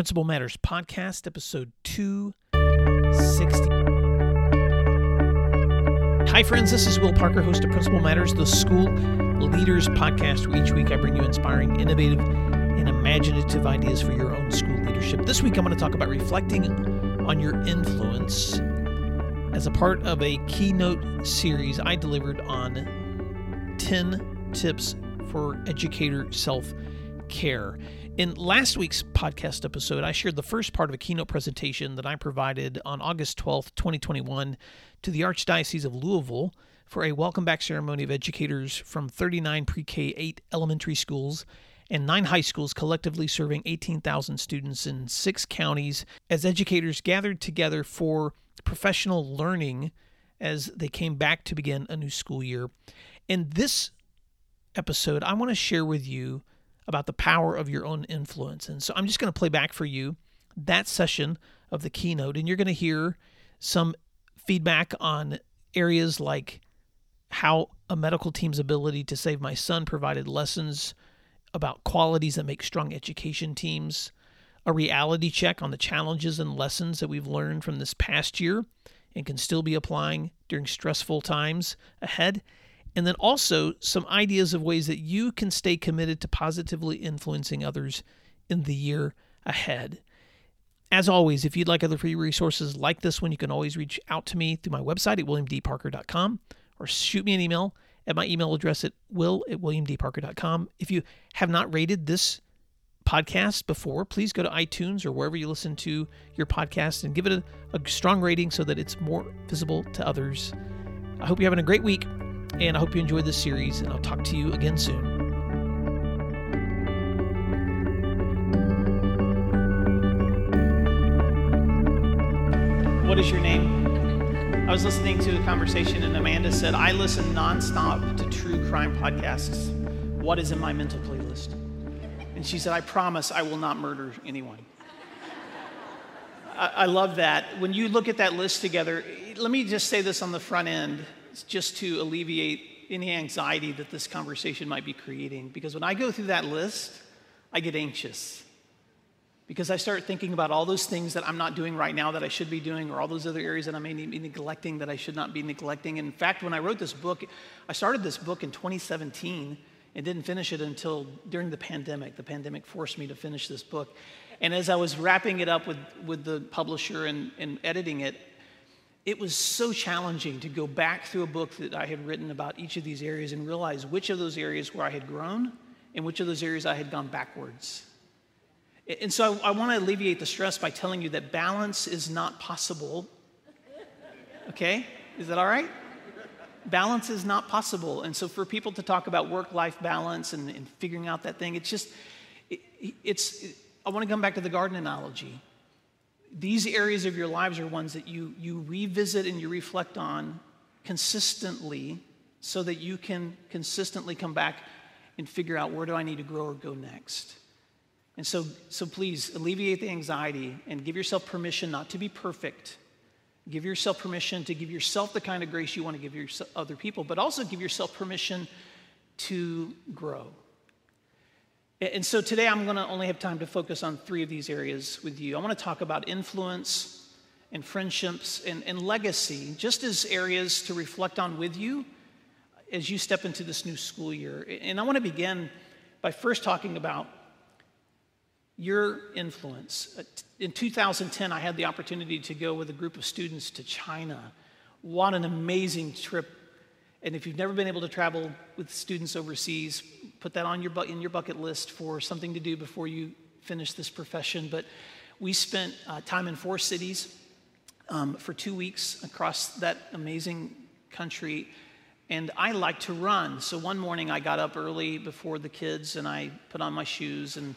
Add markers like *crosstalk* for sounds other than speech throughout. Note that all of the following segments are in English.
Principal Matters Podcast, episode 260. Hi, friends. This is Will Parker, host of Principal Matters, the school leaders podcast, where each week I bring you inspiring, innovative, and imaginative ideas for your own school leadership. This week I'm going to talk about reflecting on your influence as a part of a keynote series I delivered on 10 tips for educator self care. In last week's podcast episode, I shared the first part of a keynote presentation that I provided on August 12th, 2021, to the Archdiocese of Louisville for a welcome back ceremony of educators from 39 pre K 8 elementary schools and nine high schools, collectively serving 18,000 students in six counties, as educators gathered together for professional learning as they came back to begin a new school year. In this episode, I want to share with you about the power of your own influence. And so I'm just going to play back for you that session of the keynote, and you're going to hear some feedback on areas like how a medical team's ability to save my son provided lessons about qualities that make strong education teams, a reality check on the challenges and lessons that we've learned from this past year and can still be applying during stressful times ahead, and then also some ideas of ways that you can stay committed to positively influencing others in the year ahead. As always, if you'd like other free resources like this one, you can always reach out to me through my website at williamdparker.com or shoot me an email at my email address at will at williamdparker.com. If you have not rated this podcast before, please go to iTunes or wherever you listen to your podcast and give it a, a strong rating so that it's more visible to others. I hope you're having a great week. And I hope you enjoyed this series, and I'll talk to you again soon. What is your name? I was listening to a conversation, and Amanda said, I listen nonstop to true crime podcasts. What is in my mental playlist? And she said, I promise I will not murder anyone. I, I love that. When you look at that list together, let me just say this on the front end just to alleviate any anxiety that this conversation might be creating. Because when I go through that list, I get anxious. Because I start thinking about all those things that I'm not doing right now that I should be doing, or all those other areas that I may be neglecting that I should not be neglecting. In fact, when I wrote this book, I started this book in 2017 and didn't finish it until during the pandemic. The pandemic forced me to finish this book. And as I was wrapping it up with, with the publisher and, and editing it, it was so challenging to go back through a book that I had written about each of these areas and realize which of those areas where I had grown and which of those areas I had gone backwards. And so I, I want to alleviate the stress by telling you that balance is not possible. Okay? Is that all right? Balance is not possible. And so for people to talk about work life balance and, and, figuring out that thing, it's just, it, it's, it, I want to come back to the garden analogy these areas of your lives are ones that you, you revisit and you reflect on consistently so that you can consistently come back and figure out where do I need to grow or go next. And so, so please alleviate the anxiety and give yourself permission not to be perfect. Give yourself permission to give yourself the kind of grace you want to give your other people, but also give yourself permission to grow. And so today I'm going to only have time to focus on three of these areas with you. I want to talk about influence and friendships and, and legacy, just as areas to reflect on with you as you step into this new school year. And I want to begin by first talking about your influence. Uh, in 2010, I had the opportunity to go with a group of students to China. What an amazing trip and if you've never been able to travel with students overseas, put that on your bu- in your bucket list for something to do before you finish this profession. But we spent uh, time in four cities um, for two weeks across that amazing country. And I like to run. So one morning I got up early before the kids and I put on my shoes and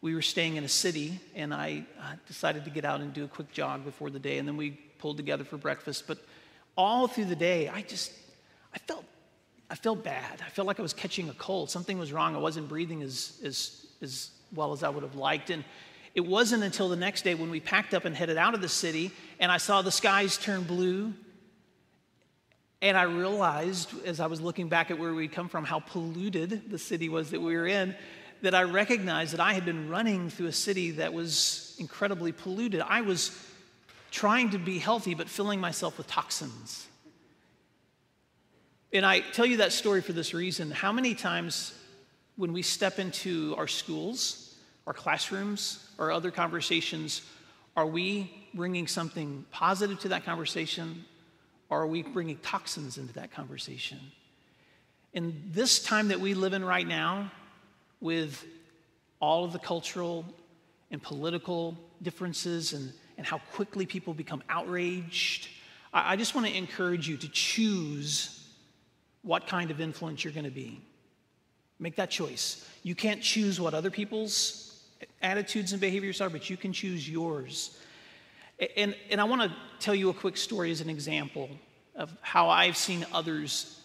we were staying in a city and I uh, decided to get out and do a quick jog before the day and then we pulled together for breakfast. But all through the day, I just I felt, I felt bad. I felt like I was catching a cold. Something was wrong. I wasn't breathing as, as, as well as I would have liked. And it wasn't until the next day when we packed up and headed out of the city and I saw the skies turn blue. And I realized as I was looking back at where we'd come from how polluted the city was that we were in that I recognized that I had been running through a city that was incredibly polluted. I was trying to be healthy, but filling myself with toxins. And I tell you that story for this reason. How many times when we step into our schools, our classrooms, or other conversations, are we bringing something positive to that conversation, or are we bringing toxins into that conversation? In this time that we live in right now, with all of the cultural and political differences and, and how quickly people become outraged, I, I just want to encourage you to choose what kind of influence you're going to be. Make that choice. You can't choose what other people's attitudes and behaviors are, but you can choose yours. And, and I want to tell you a quick story as an example of how I've seen others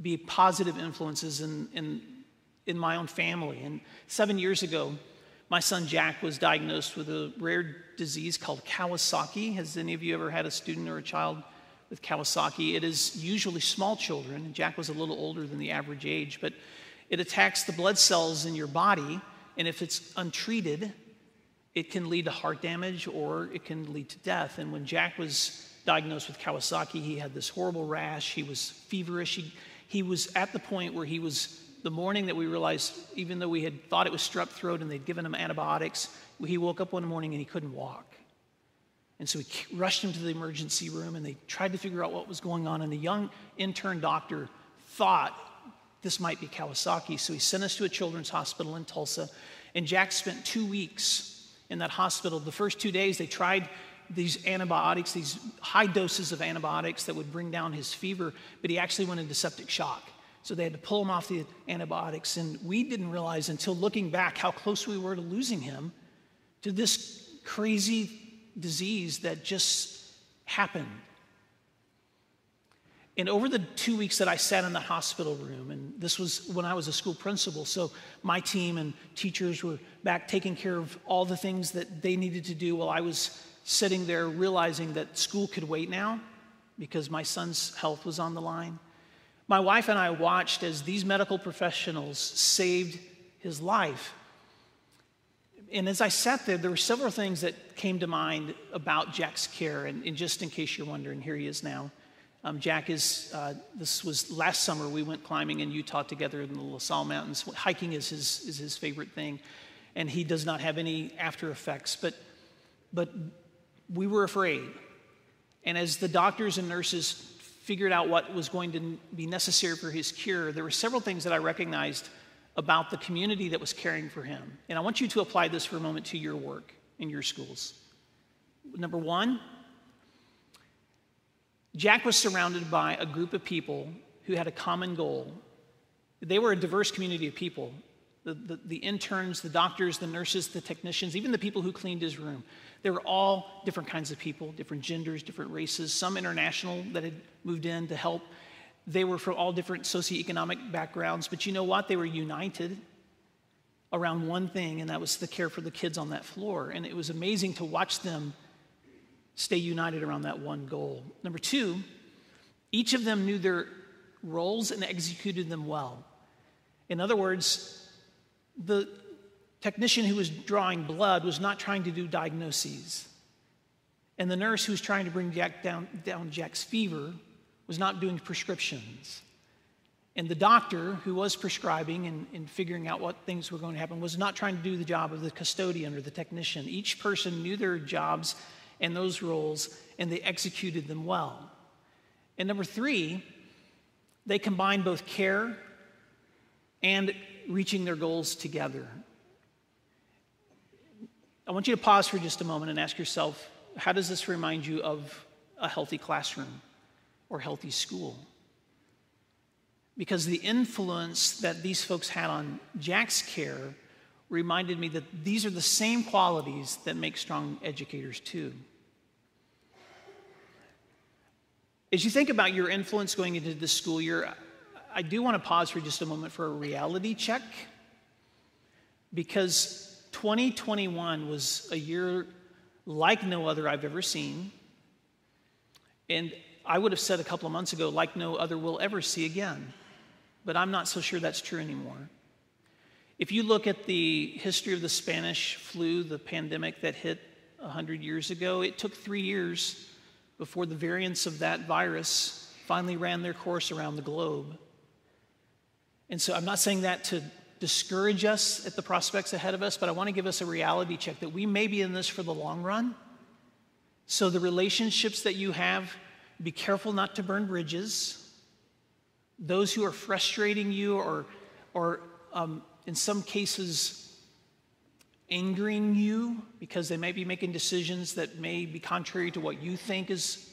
be positive influences in, in, in my own family. And seven years ago, my son Jack was diagnosed with a rare disease called Kawasaki. Has any of you ever had a student or a child with Kawasaki? It is usually small children. Jack was a little older than the average age, but it attacks the blood cells in your body, and if it's untreated, it can lead to heart damage or it can lead to death. And when Jack was diagnosed with Kawasaki, he had this horrible rash. He was feverish. He, he was at the point where he was, the morning that we realized, even though we had thought it was strep throat and they'd given him antibiotics, he woke up one morning and he couldn't walk. And so we rushed him to the emergency room and they tried to figure out what was going on. And the young intern doctor thought this might be Kawasaki. So he sent us to a children's hospital in Tulsa. And Jack spent two weeks in that hospital. The first two days, they tried these antibiotics, these high doses of antibiotics that would bring down his fever, but he actually went into septic shock. So they had to pull him off the antibiotics. And we didn't realize until looking back how close we were to losing him to this crazy disease that just happened. And over the two weeks that I sat in the hospital room, and this was when I was a school principal, so my team and teachers were back taking care of all the things that they needed to do while I was sitting there realizing that school could wait now because my son's health was on the line. My wife and I watched as these medical professionals saved his life. And as I sat there, there were several things that came to mind about Jack's care. And, and just in case you're wondering, here he is now. Um, Jack is, uh, this was last summer, we went climbing in Utah together in the La Sal Mountains. Hiking is his, is his favorite thing, and he does not have any after effects. But, but we were afraid. And as the doctors and nurses figured out what was going to be necessary for his cure, there were several things that I recognized about the community that was caring for him. And I want you to apply this for a moment to your work in your schools. Number one, Jack was surrounded by a group of people who had a common goal. They were a diverse community of people the, the, the, interns, the doctors, the nurses, the technicians, even the people who cleaned his room. They were all different kinds of people, different genders, different races, some international that had moved in to help. They were from all different socioeconomic backgrounds, but you know what? They were united around one thing, and that was the care for the kids on that floor. And it was amazing to watch them stay united around that one goal. Number two, each of them knew their roles and executed them well. In other words, the technician who was drawing blood was not trying to do diagnoses. And the nurse who was trying to bring Jack down, down Jack's fever was not doing prescriptions. And the doctor who was prescribing and, and, figuring out what things were going to happen was not trying to do the job of the custodian or the technician. Each person knew their jobs and those roles, and they executed them well. And number three, they combined both care and reaching their goals together. I want you to pause for just a moment and ask yourself how does this remind you of a healthy classroom or healthy school? Because the influence that these folks had on Jack's care reminded me that these are the same qualities that make strong educators, too. As you think about your influence going into this school year, I do want to pause for just a moment for a reality check because 2021 was a year like no other I've ever seen. And I would have said a couple of months ago, like no other we'll ever see again. But I'm not so sure that's true anymore. If you look at the history of the Spanish flu, the pandemic that hit 100 years ago, it took three years before the variants of that virus finally ran their course around the globe. And so I'm not saying that to discourage us at the prospects ahead of us, but I want to give us a reality check that we may be in this for the long run. So the relationships that you have, be careful not to burn bridges. Those who are frustrating you or, or um, in some cases, angering you because they may be making decisions that may be contrary to what you think is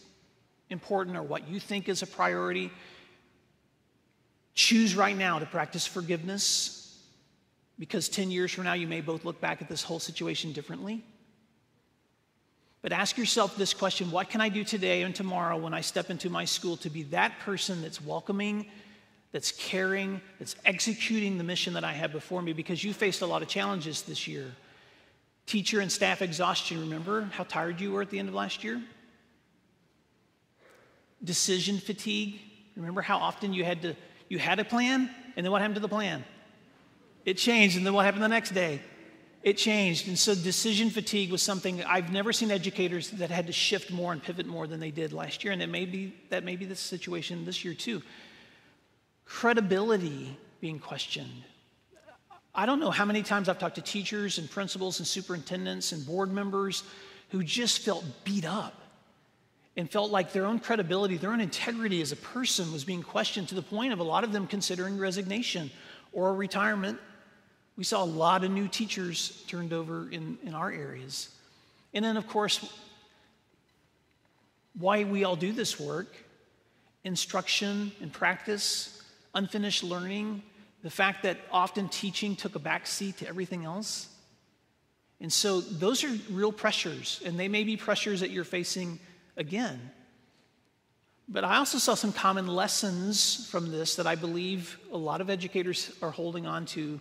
important or what you think is a priority. Choose right now to practice forgiveness because 10 years from now, you may both look back at this whole situation differently. But ask yourself this question what can I do today and tomorrow when I step into my school to be that person that's welcoming, that's caring, that's executing the mission that I have before me? Because you faced a lot of challenges this year. Teacher and staff exhaustion, remember how tired you were at the end of last year? Decision fatigue, remember how often you had to you had a plan and then what happened to the plan? It changed, and then what happened the next day? It changed. And so decision fatigue was something I've never seen educators that had to shift more and pivot more than they did last year. And it may be, that may be the situation this year too. Credibility being questioned. I don't know how many times I've talked to teachers and principals and superintendents and board members who just felt beat up and felt like their own credibility, their own integrity as a person was being questioned to the point of a lot of them considering resignation or retirement we saw a lot of new teachers turned over in, in our areas. And then, of course, why we all do this work instruction and practice, unfinished learning, the fact that often teaching took a backseat to everything else. And so, those are real pressures, and they may be pressures that you're facing again. But I also saw some common lessons from this that I believe a lot of educators are holding on to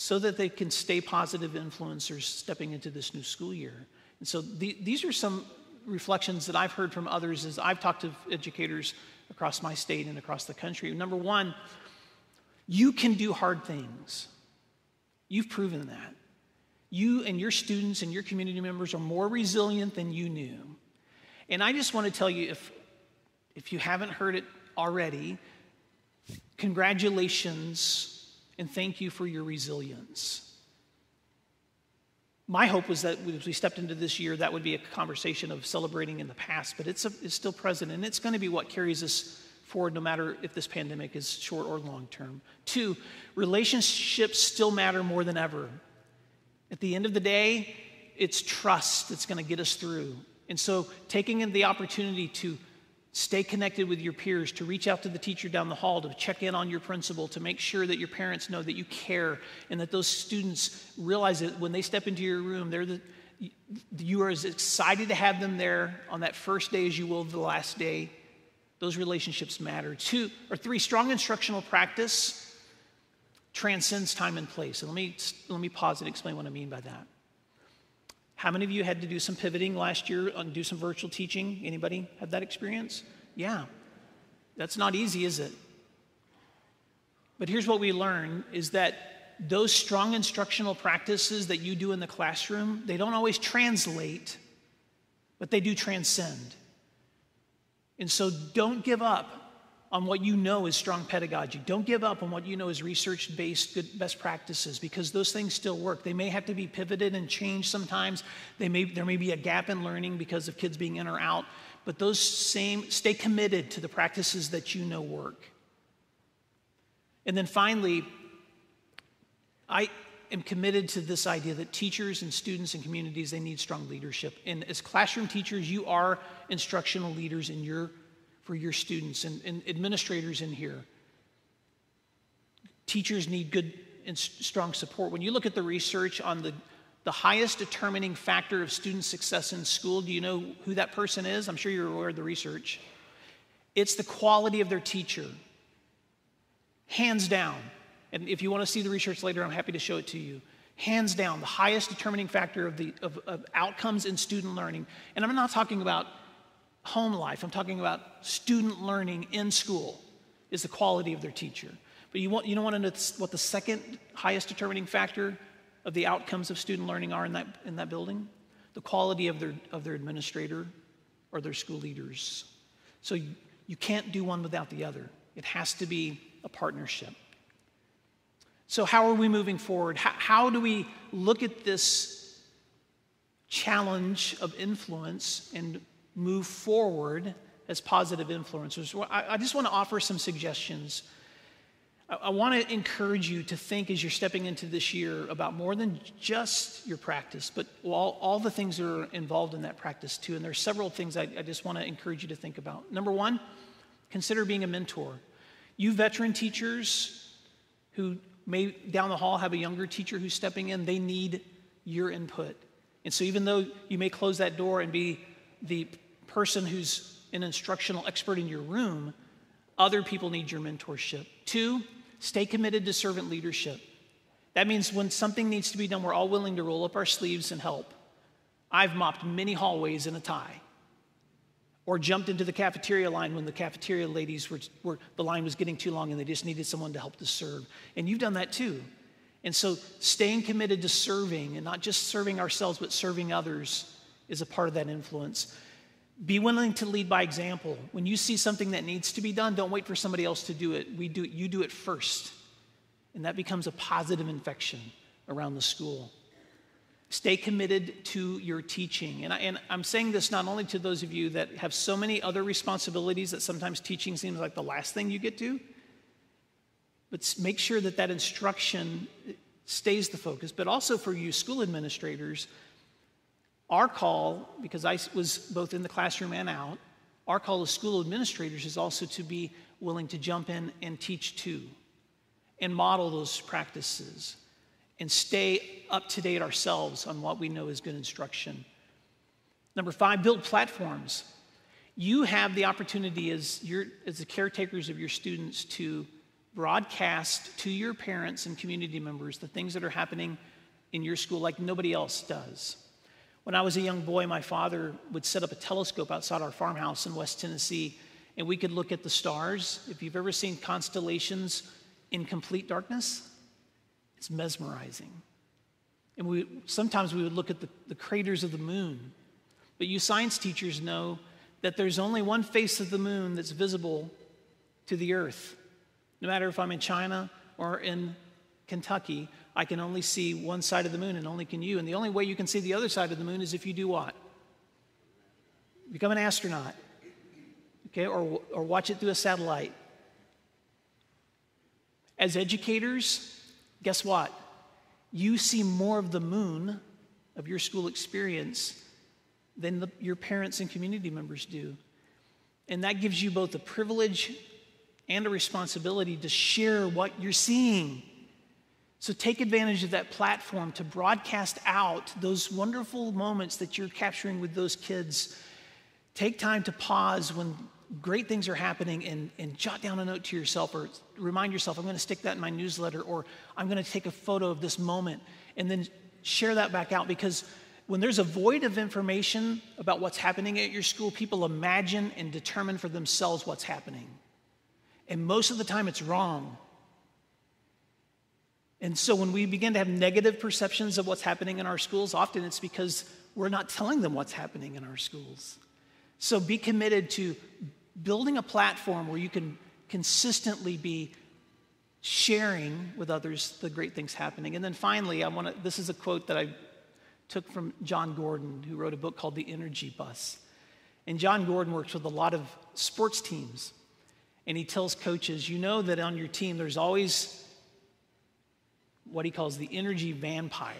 so that they can stay positive influencers stepping into this new school year. And so the, these are some reflections that I've heard from others as I've talked to educators across my state and across the country. Number one, you can do hard things. You've proven that. You and your students and your community members are more resilient than you knew. And I just want to tell you if, if you haven't heard it already, congratulations and thank you for your resilience. My hope was that as we stepped into this year, that would be a conversation of celebrating in the past, but it's, a, it's still present, and it's going to be what carries us forward no matter if this pandemic is short or long term. Two, relationships still matter more than ever. At the end of the day, it's trust that's going to get us through. And so, taking in the opportunity to Stay connected with your peers, to reach out to the teacher down the hall, to check in on your principal, to make sure that your parents know that you care and that those students realize that when they step into your room, they're the, you are as excited to have them there on that first day as you will the last day. Those relationships matter. Two or three, strong instructional practice transcends time and place. And let me, let me pause and explain what I mean by that. How many of you had to do some pivoting last year and do some virtual teaching? Anybody have that experience? Yeah. That's not easy, is it? But here's what we learn is that those strong instructional practices that you do in the classroom, they don't always translate, but they do transcend. And so don't give up on what you know is strong pedagogy. Don't give up on what you know is research based good best practices because those things still work. They may have to be pivoted and changed sometimes. They may, there may be a gap in learning because of kids being in or out, but those same, stay committed to the practices that you know work. And then finally, I am committed to this idea that teachers and students and communities, they need strong leadership. And as classroom teachers, you are instructional leaders in your for your students and, and administrators in here. Teachers need good and strong support. When you look at the research on the, the highest determining factor of student success in school, do you know who that person is? I'm sure you're aware of the research. It's the quality of their teacher. Hands down. And if you want to see the research later, I'm happy to show it to you. Hands down, the highest determining factor of, the, of, of outcomes in student learning. And I'm not talking about home life, I'm talking about student learning in school, is the quality of their teacher. But you, want, you don't want to know what the second highest determining factor of the outcomes of student learning are in that, in that building? The quality of their, of their administrator or their school leaders. So you, you can't do one without the other. It has to be a partnership. So, how are we moving forward? How, how do we look at this challenge of influence and move forward as positive influencers? I, just want to offer some suggestions. I, want to encourage you to think as you're stepping into this year about more than just your practice, but all, all the things that are involved in that practice too. And there's several things I, I just want to encourage you to think about. Number one, consider being a mentor. You veteran teachers who may down the hall have a younger teacher who's stepping in, they need your input. And so, even though you may close that door and be the person who's an instructional expert in your room, other people need your mentorship. Two, stay committed to servant leadership. That means when something needs to be done, we're all willing to roll up our sleeves and help. I've mopped many hallways in a tie or jumped into the cafeteria line when the cafeteria ladies were, were, the line was getting too long and they just needed someone to help to serve and you've done that too and so staying committed to serving and not just serving ourselves but serving others is a part of that influence be willing to lead by example when you see something that needs to be done don't wait for somebody else to do it we do it you do it first and that becomes a positive infection around the school Stay committed to your teaching. And, I, and I'm saying this not only to those of you that have so many other responsibilities that sometimes teaching seems like the last thing you get to, but make sure that that instruction stays the focus. But also for you school administrators, our call, because I was both in the classroom and out, our call as school administrators is also to be willing to jump in and teach too and model those practices and stay up to date ourselves on what we know is good instruction. Number five, build platforms. You have the opportunity as, your, as the caretakers of your students to broadcast to your parents and community members the things that are happening in your school like nobody else does. When I was a young boy, my father would set up a telescope outside our farmhouse in West Tennessee, and we could look at the stars. If you've ever seen constellations in complete darkness, it's mesmerizing. And we, sometimes we would look at the, the craters of the moon. But you science teachers know that there's only one face of the moon that's visible to the earth. No matter if I'm in China or in Kentucky, I can only see one side of the moon, and only can you. And the only way you can see the other side of the moon is if you do what? Become an astronaut, okay, or, or watch it through a satellite. As educators, guess what? You see more of the moon of your school experience than the, your parents and community members do. And that gives you both a privilege and a responsibility to share what you're seeing. So take advantage of that platform to broadcast out those wonderful moments that you're capturing with those kids. Take time to pause when great things are happening and, and jot down a note to yourself or remind yourself, I'm going to stick that in my newsletter or I'm going to take a photo of this moment and then share that back out because when there's a void of information about what's happening at your school, people imagine and determine for themselves what's happening. And most of the time, it's wrong. And so when we begin to have negative perceptions of what's happening in our schools, often it's because we're not telling them what's happening in our schools. So be committed to building a platform where you can consistently be sharing with others the great things happening. And then finally, I want to this is a quote that I took from Jon Gordon, who wrote a book called The Energy Bus. And Jon Gordon works with a lot of sports teams. And he tells coaches, you know that on your team there's always what he calls the energy vampire.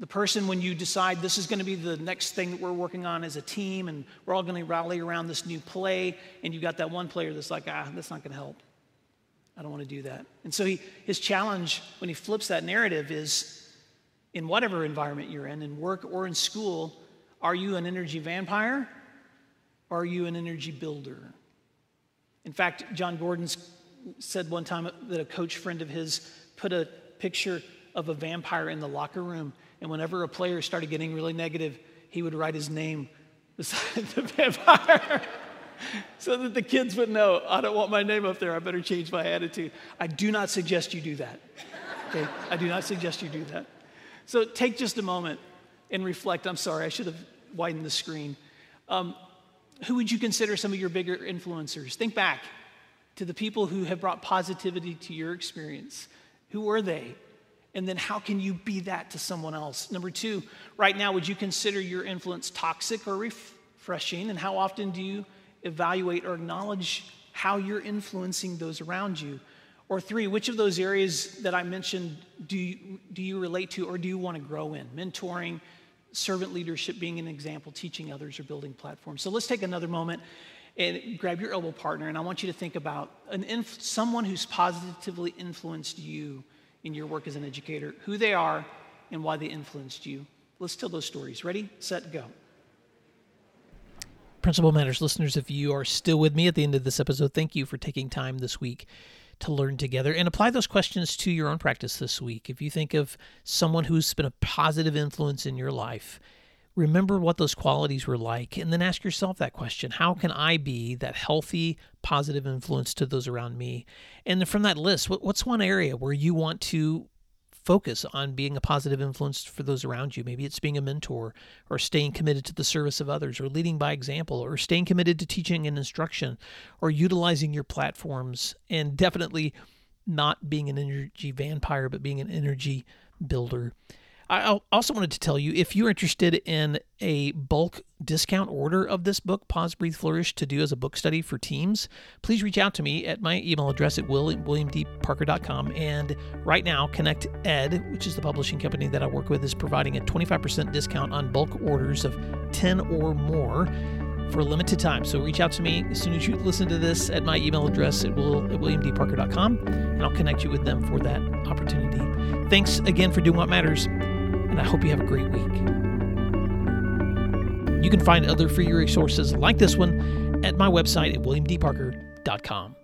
The person when you decide this is going to be the next thing that we're working on as a team and we're all going to rally around this new play and you've got that one player that's like ah that's not going to help. I don't want to do that. And so he, his challenge when he flips that narrative is in whatever environment you're in in work or in school are you an energy vampire or are you an energy builder? In fact Jon Gordon said one time that a coach friend of his put a picture of a vampire in the locker room and whenever a player started getting really negative, he would write his name *laughs* beside the vampire. *laughs* so that the kids would know I don't want my name up there. I better change my attitude. I do not suggest you do that. Okay? I do not suggest you do that. So take just a moment and reflect. I'm sorry, I should have widened the screen. Um, who would you consider some of your bigger influencers? Think back to the people who have brought positivity to your experience. Who are they? And then how can you be that to someone else? Number two, right now, would you consider your influence toxic or refreshing? And how often do you evaluate or acknowledge how you're influencing those around you? Or three, which of those areas that I mentioned do you, do you relate to or do you want to grow in? Mentoring, servant leadership being an example, teaching others, or building platforms. So let's take another moment and grab your elbow partner, and I want you to think about an inf- someone who's positively influenced you in your work as an educator, who they are, and why they influenced you. Let's tell those stories. Ready, set, go. Principal Matters listeners, if you are still with me at the end of this episode, thank you for taking time this week to learn together and apply those questions to your own practice this week. If you think of someone who's been a positive influence in your life, remember what those qualities were like and then ask yourself that question How can I be that healthy, positive influence to those around me? And from that list, what's one area where you want to focus on being a positive influence for those around you. Maybe it's being a mentor or staying committed to the service of others or leading by example or staying committed to teaching and instruction or utilizing your platforms and definitely not being an energy vampire, but being an energy builder. I also wanted to tell you if you're interested in a bulk discount order of this book, Pause, Breathe, Flourish, to do as a book study for teams, please reach out to me at my email address at williamdparker.com. And right now, Connect Ed, which is the publishing company that I work with, is providing a 25% discount on bulk orders of 10 or more for a limited time. So reach out to me as soon as you listen to this at my email address at, will, at williamdparker.com, and I'll connect you with them for that opportunity. Thanks again for doing what matters and I hope you have a great week. You can find other free resources like this one at my website at williamdparker.com.